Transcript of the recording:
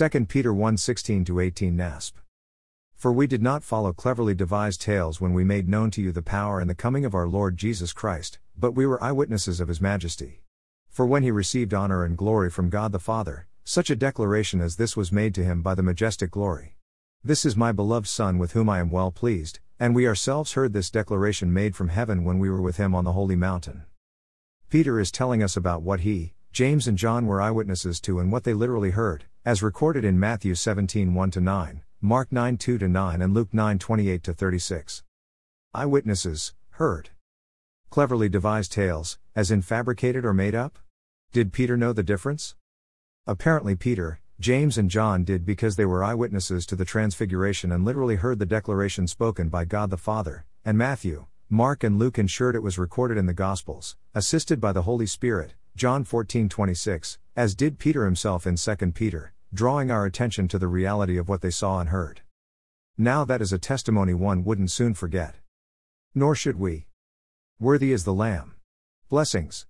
2 Peter 1 16 18 NASB. For we did not follow cleverly devised tales when we made known to you the power and the coming of our Lord Jesus Christ, but we were eyewitnesses of his majesty. For when he received honor and glory from God the Father, such a declaration as this was made to him by the majestic glory. This is my beloved Son with whom I am well pleased, and we ourselves heard this declaration made from heaven when we were with him on the holy mountain. Peter is telling us about what he, James, and John were eyewitnesses to and what they literally heard, as recorded in Matthew 17 1 9, Mark 9 2 9, and Luke 9 28 36. Eyewitnesses, heard. Cleverly devised tales, as in fabricated or made up? Did Peter know the difference? Apparently, Peter, James, and John did because they were eyewitnesses to the Transfiguration and literally heard the declaration spoken by God the Father, and Matthew, Mark, and Luke ensured it was recorded in the Gospels, assisted by the Holy Spirit, John 14:26, as did Peter himself in 2 Peter, drawing our attention to the reality of what they saw and heard. Now that is a testimony one wouldn't soon forget. Nor should we. Worthy is the Lamb. Blessings.